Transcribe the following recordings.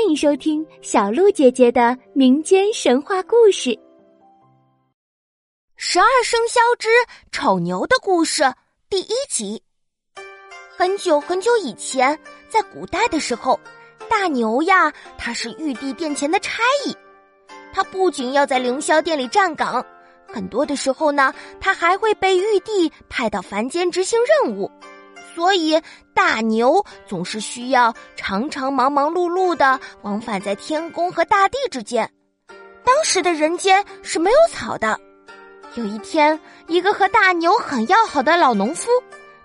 欢迎收听小鹿姐姐的民间神话故事《十二生肖之丑牛的故事》第一集。很久很久以前，在古代的时候，大牛呀，他是玉帝殿前的差役，他不仅要在凌霄殿里站岗，很多的时候呢，他还会被玉帝派到凡间执行任务。所以，大牛总是需要常常忙忙碌碌的往返在天宫和大地之间。当时的人间是没有草的。有一天，一个和大牛很要好的老农夫，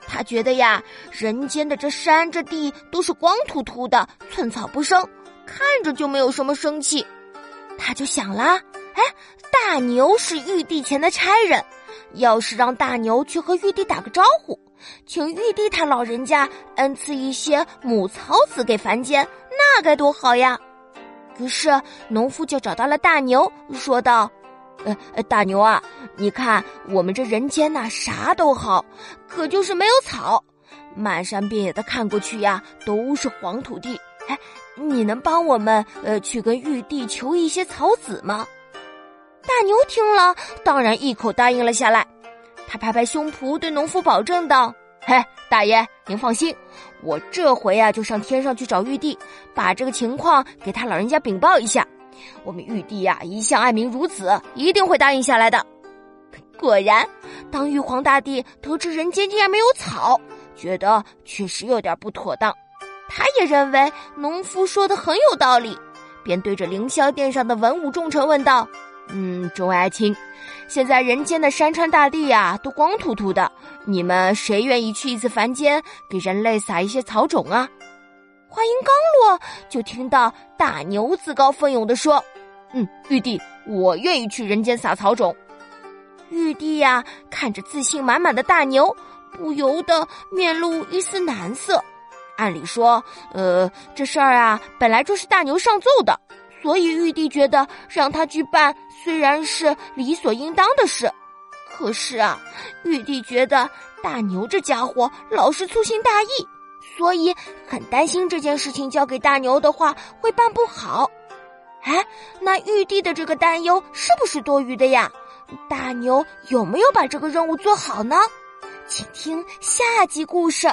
他觉得呀，人间的这山这地都是光秃秃的，寸草不生，看着就没有什么生气。他就想了，哎，大牛是玉帝前的差人，要是让大牛去和玉帝打个招呼。请玉帝他老人家恩赐一些母草籽给凡间，那该多好呀！于是农夫就找到了大牛，说道：“呃，大牛啊，你看我们这人间呐，啥都好，可就是没有草，漫山遍野的看过去呀，都是黄土地。哎，你能帮我们呃去跟玉帝求一些草籽吗？”大牛听了，当然一口答应了下来。他拍拍胸脯，对农夫保证道：“嘿，大爷，您放心，我这回呀就上天上去找玉帝，把这个情况给他老人家禀报一下。我们玉帝呀一向爱民如子，一定会答应下来的。”果然，当玉皇大帝得知人间竟然没有草，觉得确实有点不妥当。他也认为农夫说的很有道理，便对着凌霄殿上的文武重臣问道。嗯，众位爱卿，现在人间的山川大地呀，都光秃秃的。你们谁愿意去一次凡间，给人类撒一些草种啊？话音刚落，就听到大牛自告奋勇地说：“嗯，玉帝，我愿意去人间撒草种。”玉帝呀，看着自信满满的大牛，不由得面露一丝难色。按理说，呃，这事儿啊，本来就是大牛上奏的。所以玉帝觉得让他去办虽然是理所应当的事，可是啊，玉帝觉得大牛这家伙老是粗心大意，所以很担心这件事情交给大牛的话会办不好。哎，那玉帝的这个担忧是不是多余的呀？大牛有没有把这个任务做好呢？请听下集故事。